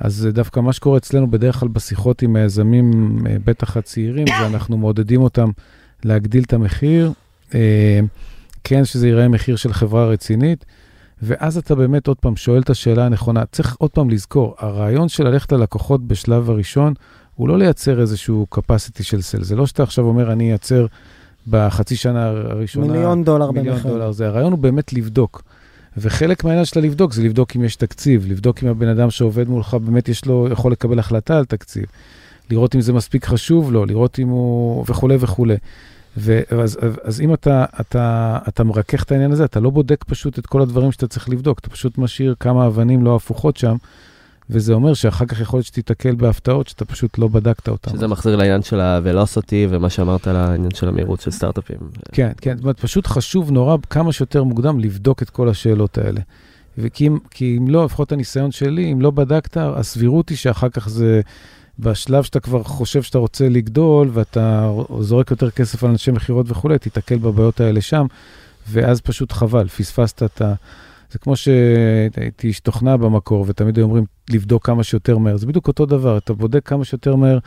אז דווקא מה שקורה אצלנו בדרך כלל בשיחות עם היזמים, בטח הצעירים, זה אנחנו מעודדים אותם להגדיל את המחיר, אה, כן שזה ייראה מחיר של חברה רצינית, ואז אתה באמת עוד פעם שואל את השאלה הנכונה. צריך עוד פעם לזכור, הרעיון של ללכת ללקוחות בשלב הראשון, הוא לא לייצר איזשהו capacity של סל. זה לא שאתה עכשיו אומר, אני אייצר בחצי שנה הראשונה... מיליון דולר מיליון במחיר. דולר. זה הרעיון הוא באמת לבדוק. וחלק מהעניין שלה לבדוק זה לבדוק אם יש תקציב, לבדוק אם הבן אדם שעובד מולך באמת יש לו, יכול לקבל החלטה על תקציב, לראות אם זה מספיק חשוב לו, לראות אם הוא... וכולי וכולי. ואז אז אם אתה, אתה, אתה מרכך את העניין הזה, אתה לא בודק פשוט את כל הדברים שאתה צריך לבדוק, אתה פשוט משאיר כמה אבנים לא הפוכות שם, וזה אומר שאחר כך יכול להיות שתיתקל בהפתעות שאתה פשוט לא בדקת אותן. שזה מחזיר לעניין של ה-velocity ומה שאמרת על העניין של המהירות של סטארט-אפים. כן, כן, זאת אומרת, פשוט חשוב נורא כמה שיותר מוקדם לבדוק את כל השאלות האלה. וכי אם, כי אם לא, לפחות הניסיון שלי, אם לא בדקת, הסבירות היא שאחר כך זה, בשלב שאתה כבר חושב שאתה רוצה לגדול, ואתה זורק יותר כסף על אנשי מכירות וכולי, תיתקל בבעיות האלה שם, ואז פשוט חבל, פספסת את ה... זה כמו שהייתי איש תוכנה במקור, ותמיד היו אומרים לבדוק כמה שיותר מהר. זה בדיוק אותו דבר, אתה בודק כמה שיותר מהר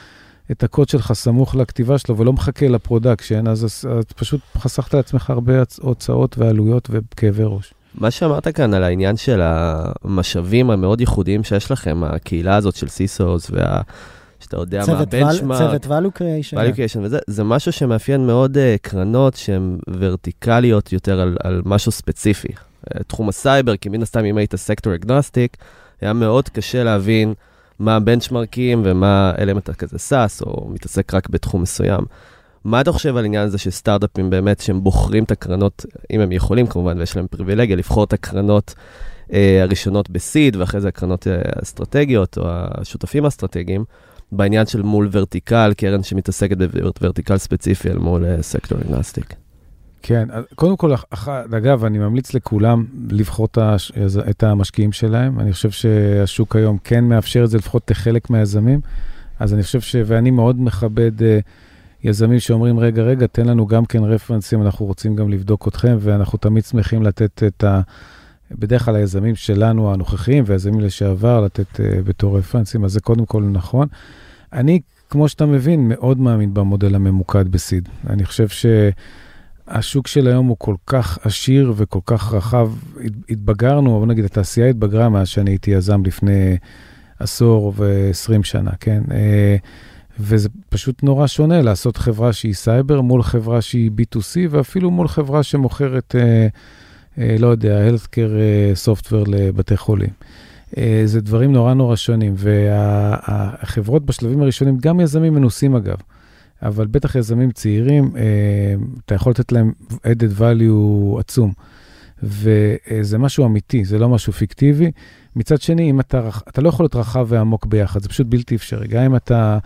את הקוד שלך סמוך לכתיבה שלו, ולא מחכה ל production, אז, אז, אז פשוט חסכת לעצמך הרבה הוצאות ועלויות וכאבי ראש. מה שאמרת כאן על העניין של המשאבים המאוד ייחודיים שיש לכם, הקהילה הזאת של סיסוס, וה... שאתה יודע מה, ה benchmark, צוות value creation. value creation וזה, זה משהו שמאפיין מאוד uh, קרנות שהן ורטיקליות יותר על, על משהו ספציפי. Uh, תחום הסייבר, כי מן הסתם אם היית sector agnostic, היה מאוד קשה להבין מה הבנצ'מרקים ומה, אם אתה כזה SaaS, או מתעסק רק בתחום מסוים. מה אתה חושב על העניין הזה שסטארט-אפים באמת, שהם בוחרים את הקרנות, אם הם יכולים כמובן, ויש להם פריבילגיה, לבחור את הקרנות אה, הראשונות ב seed, ואחרי זה הקרנות אה, האסטרטגיות, או השותפים האסטרטגיים, בעניין של מול vertical, קרן שמתעסקת ב vertical ספציפי אל מול אה, sector agnostic. כן, קודם כל, אגב, אני ממליץ לכולם לבחור את הש- את המשקיעים שלהם. אני חושב שהשוק היום כן מאפשר את זה, לפחות לחלק מהיזמים. אז אני חושב ש... ואני מאוד מכבד אה, יזמים שאומרים, רגע, רגע, תן לנו גם כן רפרנסים, אנחנו רוצים גם לבדוק אתכם, ואנחנו תמיד שמחים לתת את ה... בדרך כלל היזמים שלנו הנוכחיים והיזמים לשעבר, לתת uh, בתור רפרנסים, אז זה קודם כל נכון. אני, כמו שאתה מבין, מאוד מאמין במודל הממוקד בסיד. אני חושב שהשוק של היום הוא כל כך עשיר וכל כך רחב. הת- התבגרנו, בוא נגיד, התעשייה התבגרה מאז שאני הייתי יזם לפני עשור ו-20 שנה, כן? אה, וזה פשוט נורא שונה לעשות חברה שהיא סייבר מול חברה שהיא B2C, ואפילו מול חברה שמוכרת, אה, אה, לא יודע, healthcare software לבתי חולים. זה דברים נורא נורא שונים, והחברות בשלבים הראשונים, גם יזמים מנוסים אגב, אבל בטח יזמים צעירים, אה, אתה יכול לתת להם added value עצום. וזה משהו אמיתי, זה לא משהו פיקטיבי. מצד שני, אם אתה, אתה לא יכול להיות רחב ועמוק ביחד, זה פשוט בלתי אפשרי. גם אם אתה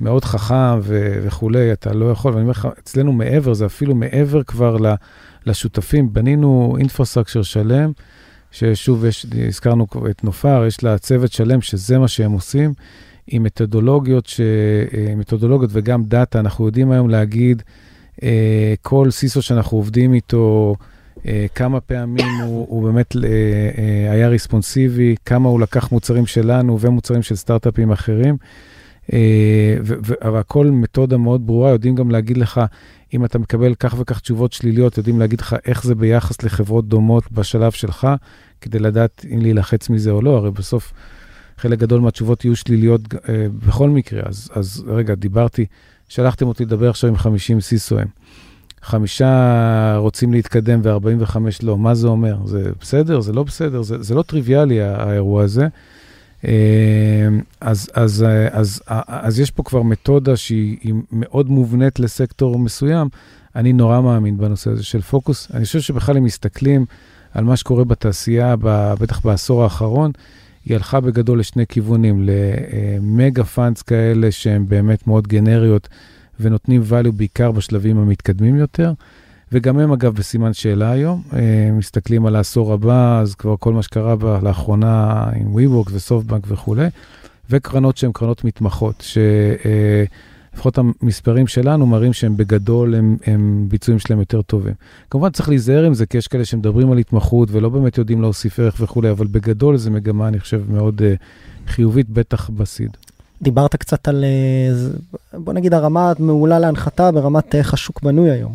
מאוד חכם ו- וכולי, אתה לא יכול, ואני אומר לך, אצלנו מעבר, זה אפילו מעבר כבר לשותפים, בנינו אינפרסטרקצ'ר שלם, ששוב, יש, הזכרנו את נופר, יש לה צוות שלם שזה מה שהם עושים, עם מתודולוגיות, ש, אה, מתודולוגיות וגם דאטה, אנחנו יודעים היום להגיד, אה, כל סיסו שאנחנו עובדים איתו, אה, כמה פעמים הוא, הוא באמת היה ריספונסיבי, כמה הוא לקח מוצרים שלנו ומוצרים של סטארט-אפים אחרים. ו- והכל מתודה מאוד ברורה, יודעים גם להגיד לך, אם אתה מקבל כך וכך תשובות שליליות, יודעים להגיד לך איך זה ביחס לחברות דומות בשלב שלך, כדי לדעת אם להילחץ מזה או לא, הרי בסוף חלק גדול מהתשובות יהיו שליליות אה, בכל מקרה. אז, אז רגע, דיברתי, שלחתם אותי לדבר עכשיו עם 50 סיסואים. חמישה רוצים להתקדם ו-45 לא, מה זה אומר? זה בסדר? זה לא בסדר? זה, זה לא טריוויאלי האירוע הזה. אה, אז, אז, אה, אז, אז, אז יש פה כבר מתודה שהיא היא מאוד מובנית לסקטור מסוים. אני נורא מאמין בנושא הזה של פוקוס. אני חושב שבכלל אם מסתכלים על מה שקורה בתעשייה, בטח בעשור האחרון, היא הלכה בגדול לשני כיוונים, למגה פאנדס כאלה שהן באמת מאוד גנריות ונותנים value בעיקר בשלבים המתקדמים יותר. וגם הם אגב בסימן שאלה היום, אה, מסתכלים על העשור הבא, אז כבר כל מה שקרה בה לאחרונה עם WeWork וסופטבנק וכולי, וקרנות שהן קרנות מתמחות, שלפחות המספרים שלנו מראים שהם בגדול, הם, הם ביצועים שלהם יותר טובים. כמובן צריך להיזהר עם זה, כי יש כאלה שמדברים על התמחות ולא באמת יודעים להוסיף ערך וכולי, אבל בגדול זו מגמה, אני חושב, מאוד אה, חיובית, בטח בסיד. דיברת קצת על, אה, בוא נגיד, הרמה המעולה להנחתה ברמת איך השוק בנוי היום.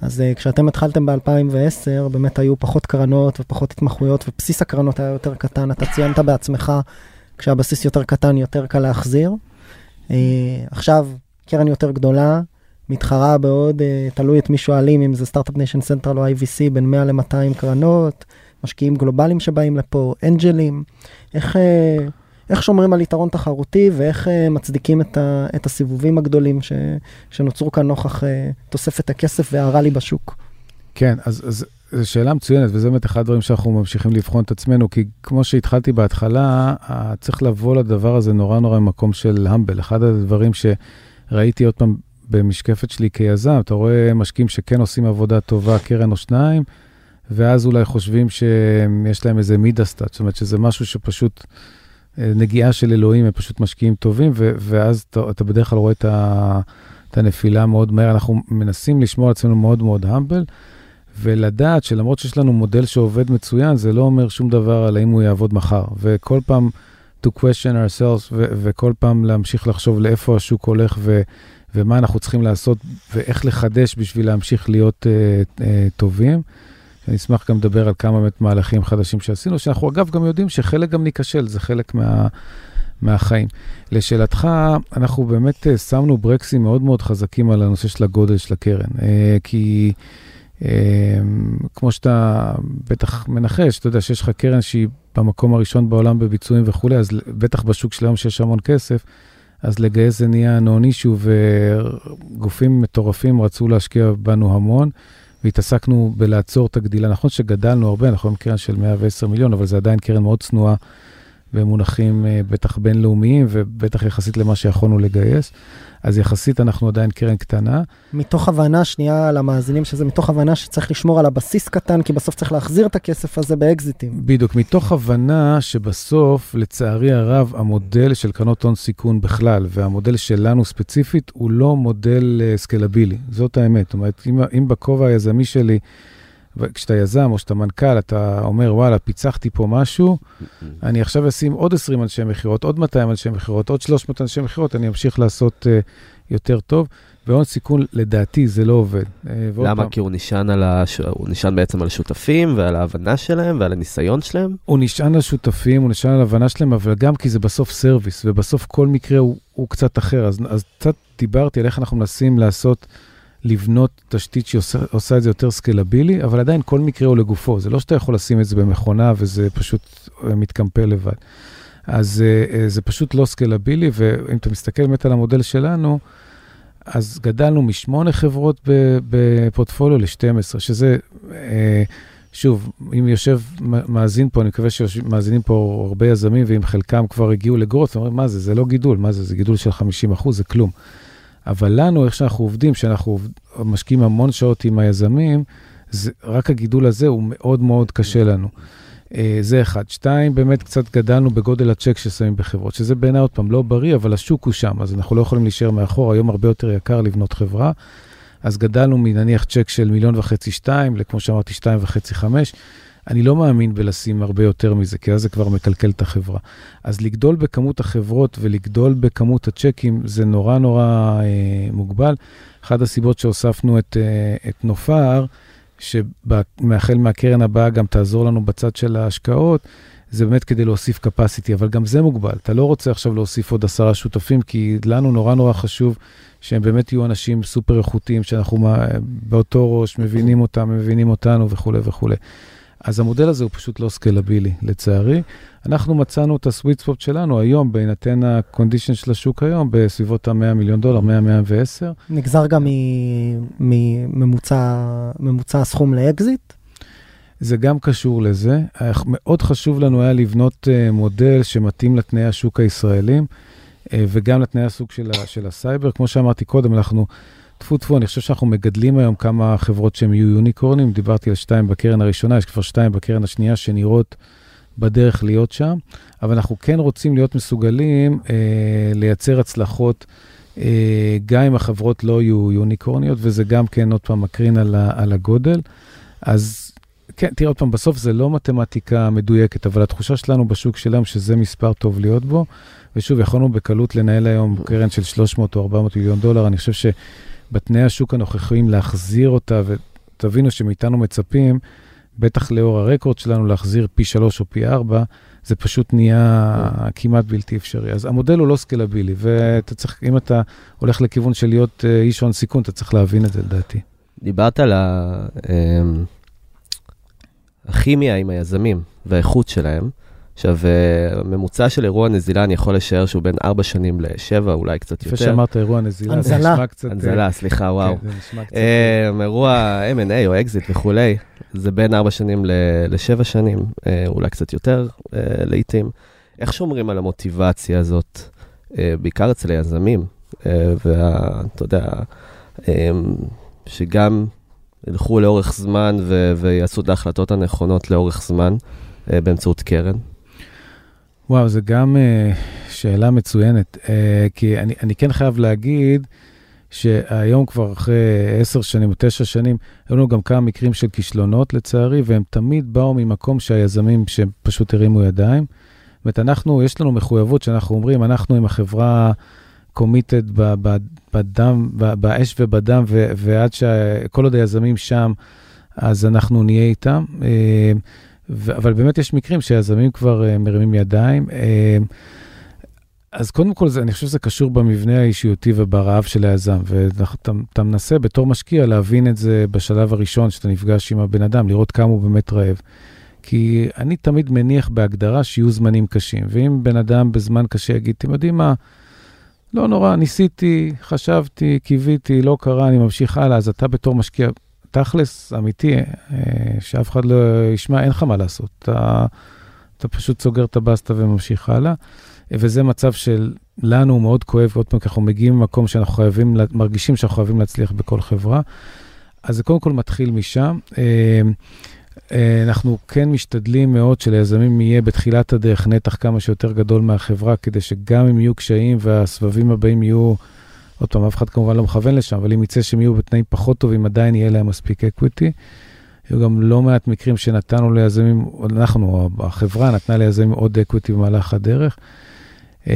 אז אה, כשאתם התחלתם ב-2010, באמת היו פחות קרנות ופחות התמחויות, ובסיס הקרנות היה יותר קטן. אתה ציינת בעצמך, כשהבסיס יותר קטן, יותר קל להחזיר. אה, עכשיו, קרן יותר גדולה, מתחרה בעוד, אה, תלוי את מי שואלים, אם זה Start-Up Nation Central או IVC, בין 100 ל-200 קרנות, משקיעים גלובליים שבאים לפה, אנג'לים. איך... אה, איך שומרים על יתרון תחרותי ואיך מצדיקים את, ה, את הסיבובים הגדולים ש, שנוצרו כאן נוכח תוספת הכסף וה rally בשוק. כן, אז, אז זו שאלה מצוינת, וזה באמת אחד הדברים שאנחנו ממשיכים לבחון את עצמנו, כי כמו שהתחלתי בהתחלה, אה, צריך לבוא לדבר הזה נורא נורא ממקום של humble. אחד הדברים שראיתי עוד פעם במשקפת שלי כיזם, אתה רואה משקיעים שכן עושים עבודה טובה, קרן או שניים, ואז אולי חושבים שיש להם איזה מידסטאט, זאת אומרת שזה משהו שפשוט אה, נגיעה של אלוהים, הם פשוט משקיעים טובים, ו- ואז אתה, אתה בדרך כלל רואה את, ה- את הנפילה מאוד מהר. אנחנו מנסים לשמור על עצמנו מאוד מאוד המבל. ולדעת שלמרות שיש לנו מודל שעובד מצוין, זה לא אומר שום דבר על האם הוא יעבוד מחר. וכל פעם to question ourselves, ו- וכל פעם להמשיך לחשוב לאיפה השוק הולך, ו- ומה אנחנו צריכים לעשות, ואיך לחדש בשביל להמשיך להיות uh, uh, טובים. אני אשמח גם לדבר על כמה באמת מהלכים חדשים שעשינו, שאנחנו אגב גם יודעים שחלק גם ניכשל, זה חלק מה, מהחיים. לשאלתך, אנחנו באמת uh, שמנו ברקסים מאוד מאוד חזקים על הנושא של הגודל של הקרן, כי... Um, כמו שאתה בטח מנחש, אתה יודע שיש לך קרן שהיא במקום הראשון בעולם בביצועים וכולי, אז בטח בשוק של היום שיש המון כסף, אז לגייס זה נהיה נון אישו, וגופים מטורפים רצו להשקיע בנו המון, והתעסקנו בלעצור את הגדילה. נכון שגדלנו הרבה, אנחנו עם קרן של 110 מיליון, אבל זה עדיין קרן מאוד צנועה במונחים אה, בטח בינלאומיים, ובטח יחסית למה שיכולנו לגייס. אז יחסית אנחנו עדיין קרן קטנה. מתוך הבנה, שנייה למאזינים, שזה מתוך הבנה שצריך לשמור על הבסיס קטן, כי בסוף צריך להחזיר את הכסף הזה באקזיטים. בדיוק, מתוך הבנה שבסוף, לצערי הרב, המודל של קרנות הון סיכון בכלל, והמודל שלנו ספציפית, הוא לא מודל uh, סקלבילי. זאת האמת. זאת אומרת, אם, אם בכובע היזמי שלי, כשאתה יזם או שאתה מנכ"ל, אתה אומר, וואלה, פיצחתי פה משהו, אני עכשיו אשים עוד 20 אנשי מכירות, עוד 200 אנשי מכירות, עוד 300 אנשי מכירות, אני אמשיך לעשות uh, יותר טוב. בהון סיכון, לדעתי, זה לא עובד. אה, למה? פעם, כי הוא נשען, על הש... הוא נשען בעצם על שותפים ועל ההבנה שלהם ועל הניסיון שלהם? הוא נשען על שותפים, הוא נשען על ההבנה שלהם, אבל גם כי זה בסוף service, ובסוף כל מקרה הוא, הוא קצת אחר. אז, אז קצת דיברתי על איך אנחנו מנסים לעשות... לבנות תשתית שעושה את זה יותר סקלבילי, אבל עדיין כל מקרה הוא לגופו. זה לא שאתה יכול לשים את זה במכונה וזה פשוט אה, מתקמפל לבד. אז אה, אה, זה פשוט לא סקלבילי, ואם אתה מסתכל באמת על המודל שלנו, אז גדלנו משמונה חברות בפורטפוליו ל-12, שזה, שוב, אם יושב מאזין פה, אני מקווה שמאזינים פה הרבה יזמים, ואם חלקם כבר הגיעו לגרוס, אומרים, מה זה, זה לא גידול, מה זה, זה גידול של 50 אחוז, זה כלום. אבל לנו, איך שאנחנו עובדים, שאנחנו משקיעים המון שעות עם היזמים, זה, רק הגידול הזה הוא מאוד מאוד קשה לנו. Uh, זה אחד. שתיים, באמת קצת גדלנו בגודל הצ'ק ששמים בחברות, שזה בעיניי עוד פעם לא בריא, אבל השוק הוא שם, אז אנחנו לא יכולים להישאר מאחור, היום הרבה יותר יקר לבנות חברה. אז גדלנו מנניח צ'ק של מיליון וחצי, שתיים, לכמו שאמרתי, שתיים וחצי, חמש. אני לא מאמין בלשים הרבה יותר מזה, כי אז זה כבר מקלקל את החברה. אז לגדול בכמות החברות ולגדול בכמות הצ'קים זה נורא נורא אה, מוגבל. אחת הסיבות שהוספנו את, אה, את נופר, שמאחל מהקרן הבאה גם תעזור לנו בצד של ההשקעות, זה באמת כדי להוסיף capacity, אבל גם זה מוגבל. אתה לא רוצה עכשיו להוסיף עוד עשרה שותפים, כי לנו נורא נורא חשוב שהם באמת יהיו אנשים סופר איכותיים, שאנחנו באותו ראש מבינים אותם, מבינים אותנו וכולי וכולי. אז המודל הזה הוא פשוט לא סקלבילי, לצערי. אנחנו מצאנו את ה sweet spot שלנו היום, בהינתן ה condition של השוק היום, בסביבות ה-100 מיליון דולר, 100-110. נגזר גם מממוצע הסכום לאקזיט? זה גם קשור לזה. מאוד חשוב לנו היה לבנות אה, מודל שמתאים לתנאי השוק הישראלים, אה, וגם לתנאי הסוג של, של הסייבר. כמו שאמרתי קודם, אנחנו... טפו טפו, אני חושב שאנחנו מגדלים היום כמה חברות שהן יהיו יוניקורנים, דיברתי על שתיים בקרן הראשונה, יש כבר שתיים בקרן השנייה שנראות בדרך להיות שם, אבל אנחנו כן רוצים להיות מסוגלים אה, לייצר הצלחות, אה, גם אם החברות לא יהיו יוניקורניות, וזה גם כן עוד פעם מקרין על, ה, על הגודל. אז כן, תראה עוד פעם, בסוף זה לא מתמטיקה מדויקת, אבל התחושה שלנו בשוק שלנו שזה מספר טוב להיות בו. ושוב, יכולנו בקלות לנהל היום קרן של 300 או 400 מיליון דולר, אני חושב. בתנאי השוק הנוכחיים להחזיר אותה, ותבינו שמאיתנו מצפים, בטח לאור ה record שלנו, להחזיר פי שלוש או פי ארבע, זה פשוט נהיה כמעט בלתי אפשרי. אז המודל הוא לא סקלבילי, ואתה צריך, אם אתה הולך לכיוון של להיות אה, איש הון סיכון, אתה צריך להבין את זה לדעתי. דיברת על אמ, הכימיה עם היזמים והאיכות שלהם. עכשיו, אה, ממוצע של אירוע נזילה, אני יכול לשער שהוא בין 4 שנים ל-7, אולי קצת יותר. לפני שאמרת אירוע נזילה, זה נשמע קצת... הנזלה, אה, סליחה, כן, וואו. זה נשמע קצת... אה, אירוע M&A או אקזיט וכולי, זה בין 4 שנים ל-7 שנים, אולי קצת יותר לעיתים. איך שומרים על המוטיבציה הזאת, בעיקר אצל היזמים, ואתה יודע, שגם ילכו לאורך זמן ויעשו את ההחלטות הנכונות לאורך זמן באמצעות קרן? וואו, זו גם uh, שאלה מצוינת, uh, כי אני, אני כן חייב להגיד שהיום כבר אחרי עשר שנים או תשע שנים, היו לנו גם כמה מקרים של כישלונות לצערי, והם תמיד באו ממקום שהיזמים שפשוט הרימו ידיים. זאת אומרת, אנחנו, יש לנו מחויבות שאנחנו אומרים, אנחנו עם החברה קומיטד בדם, באש ובדם, ועד שכל עוד היזמים שם, אז אנחנו נהיה איתם. Uh, ו- אבל באמת יש מקרים שיזמים כבר uh, מרימים ידיים. Uh, אז קודם כל, זה, אני חושב שזה קשור במבנה האישיותי וברעב של היזם, ואתה מנסה בתור משקיע להבין את זה בשלב הראשון, שאתה נפגש עם הבן אדם, לראות כמה הוא באמת רעב. כי אני תמיד מניח בהגדרה שיהיו זמנים קשים, ואם בן אדם בזמן קשה יגיד, אתם יודעים מה, לא נורא, ניסיתי, חשבתי, קיוויתי, לא קרה, אני ממשיך הלאה, אז אתה בתור משקיע, תכלס, אמיתי, אה, שאף אחד לא ישמע, אין לך מה לעשות. אתה, אתה פשוט סוגר את הבסטה וממשיך הלאה. וזה מצב שלנו הוא מאוד כואב, עוד פעם, כי אנחנו מגיעים ממקום שאנחנו חייבים, מרגישים שאנחנו חייבים להצליח בכל חברה. אז זה קודם כל מתחיל משם. אה, אה, אנחנו כן משתדלים מאוד שליזמים יהיה בתחילת הדרך נתח כמה שיותר גדול מהחברה, כדי שגם אם יהיו קשיים והסבבים הבאים יהיו, עוד פעם, אף אחד כמובן לא מכוון לשם, אבל אם יצא שהם יהיו בתנאים פחות טובים, עדיין יהיה להם מספיק אקוויטי. היו גם לא מעט מקרים שנתנו ליזמים, אנחנו, החברה נתנה ליזמים עוד equity במהלך הדרך. Uh,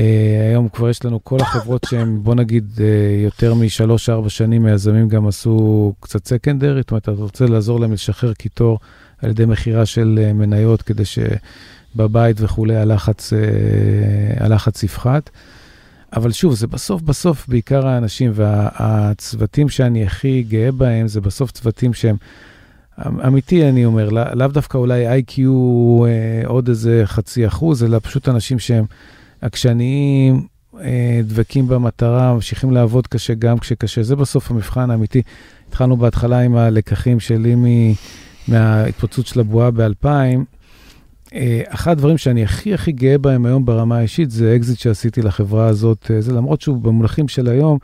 היום כבר יש לנו כל החברות שהן, בוא נגיד, uh, יותר משלוש-ארבע שנים היזמים גם עשו קצת secondary, זאת אומרת, אתה רוצה לעזור להם לשחרר קיטור על ידי מכירה של uh, מניות, כדי שבבית וכולי הלחץ, uh, הלחץ יפחת. אבל שוב, זה בסוף בסוף בעיקר האנשים, והצוותים שאני הכי גאה בהם, זה בסוף צוותים שהם, אמיתי אני אומר, לא, לאו דווקא אולי IQ uh, עוד איזה חצי אחוז, אלא פשוט אנשים שהם... עקשניים, אה, דבקים במטרה, ממשיכים לעבוד קשה גם כשקשה. זה בסוף המבחן האמיתי. התחלנו בהתחלה עם הלקחים שלי מההתפוצצות של הבועה ב-2000. אה, אחד הדברים שאני הכי הכי גאה בהם היום ברמה האישית זה אקזיט שעשיתי לחברה הזאת. אה, זה למרות שהוא במונחים של היום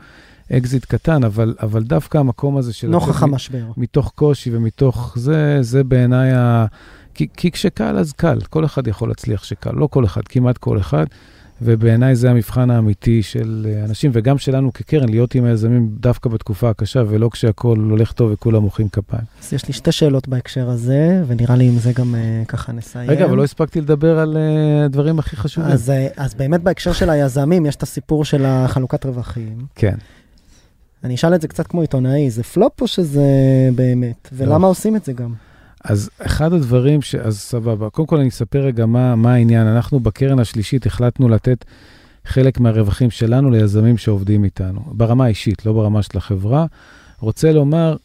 אקזיט קטן, אבל, אבל דווקא המקום הזה של... נוכח המשבר. מתוך קושי ומתוך זה, זה בעיניי ה... כי, כי כשקל אז קל, כל אחד יכול להצליח שקל, לא כל אחד, כמעט כל אחד. ובעיניי זה המבחן האמיתי של אה, אנשים, וגם שלנו כקרן, להיות עם היזמים דווקא בתקופה הקשה, ולא כשהכול הולך טוב וכולם מוחאים כפיים. אז יש לי שתי שאלות בהקשר הזה, ונראה לי עם זה גם uh, ככה נסיים. רגע, אבל לא הספקתי לדבר על uh, הדברים הכי חשובים. אז, uh, אז באמת בהקשר של היזמים, יש את הסיפור של החלוקת רווחים. כן. אני אשאל את זה קצת כמו עיתונאי, זה פלופ או שזה באמת? ולמה לא. עושים את זה גם? אז אחד הדברים ש... אז סבבה. קודם כל אני אספר רגע מה, מה העניין. אנחנו בקרן השלישית החלטנו לתת חלק מהרווחים שלנו ליזמים שעובדים איתנו, ברמה האישית, לא ברמה של החברה. רוצה לומר,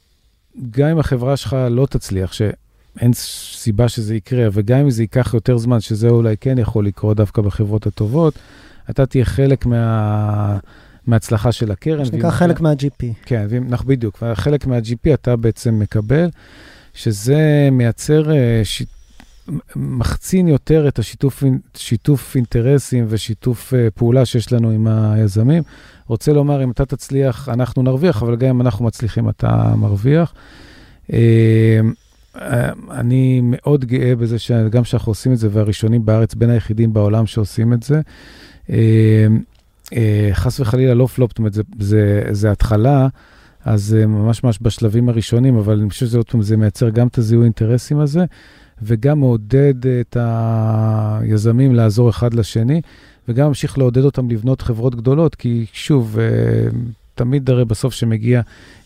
גם אם החברה שלך לא תצליח, שאין סיבה שזה יקרה, וגם אם זה ייקח יותר זמן, שזה אולי כן יכול לקרות דווקא בחברות הטובות, אתה תהיה חלק מה... מההצלחה של הקרן. שנקרא חלק מה-GP. כן, אנחנו בדיוק, חלק מה-GP אתה בעצם מקבל. שזה מייצר, אה, ש... מחצין יותר את השיתוף שיתוף אינטרסים ושיתוף אה, פעולה שיש לנו עם היזמים. רוצה לומר, אם אתה תצליח, אנחנו נרוויח, אבל גם אם אנחנו מצליחים, אתה מרוויח. אה, אני מאוד גאה בזה שגם שאנחנו עושים את זה, והראשונים בארץ, בין היחידים בעולם שעושים את זה. חס וחלילה לא פלופ, זאת אומרת, זה, זה, זה התחלה. אז ממש ממש בשלבים הראשונים, אבל אני חושב שזה עוד פעם, זה מייצר גם את הזיהוי אינטרסים הזה, וגם מעודד את היזמים לעזור אחד לשני, וגם ממשיך לעודד אותם לבנות חברות גדולות, כי שוב, אה, תמיד הרי בסוף שמגיע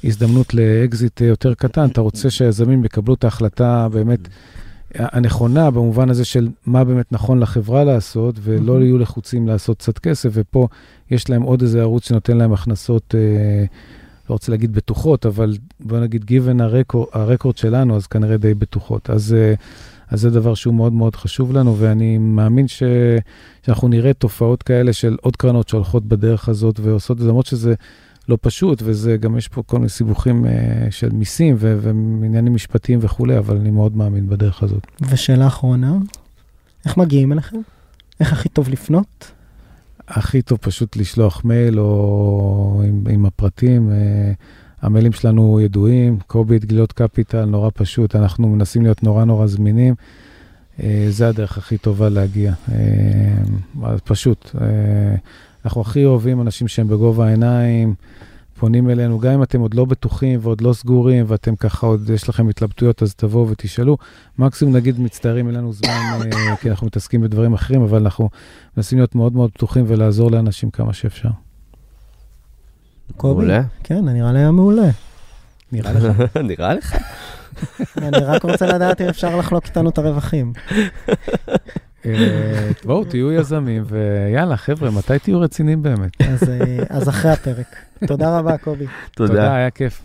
הזדמנות לאקזיט יותר קטן, אתה רוצה שהיזמים יקבלו את ההחלטה באמת הנכונה, במובן הזה של מה באמת נכון לחברה לעשות, ולא יהיו לחוצים לעשות קצת כסף, ופה יש להם עוד איזה ערוץ שנותן להם הכנסות. אה, לא רוצה להגיד בטוחות, אבל בוא נגיד, given הרקורד, הרקורד שלנו, אז כנראה די בטוחות. אז, אה, אז זה דבר שהוא מאוד מאוד חשוב לנו, ואני מאמין ש, שאנחנו נראה תופעות כאלה של עוד קרנות שהולכות בדרך הזאת ועושות את זה, למרות שזה לא פשוט, וזה גם יש פה כל מיני סיבוכים uh, של מיסים ו- ועניינים משפטיים וכולי, אבל אני מאוד מאמין בדרך הזאת. ושאלה אחרונה, איך מגיעים אליכם? איך הכי טוב לפנות? הכי טוב פשוט לשלוח מייל או עם, עם הפרטים. אה, המיילים שלנו ידועים, קובי את גלילות קפיטל, נורא פשוט, אנחנו מנסים להיות נורא נורא זמינים. אה, זה הדרך הכי טובה להגיע. אה, פשוט. אנחנו הכי אוהבים אנשים שהם בגובה העיניים. פונים אלינו, גם אם אתם עוד לא בטוחים ועוד לא סגורים, ואתם ככה עוד, יש לכם התלבטויות, אז תבואו ותשאלו. מקסימום נגיד מצטערים, אין לנו זמן, אה, כי אנחנו מתעסקים בדברים אחרים, אבל אנחנו מנסים להיות מאוד מאוד פתוחים ולעזור לאנשים כמה שאפשר. קובי? מעולה. כן, נראה לי היה מעולה. נראה לך? נראה לך? אני רק רוצה לדעת אם אפשר לחלוק איתנו את הרווחים. אה, בואו, תהיו יזמים, ויאללה, חבר'ה, מתי תהיו רציניים באמת? אז אה, אחרי הפרק. תודה רבה, קובי. תודה, היה כיף.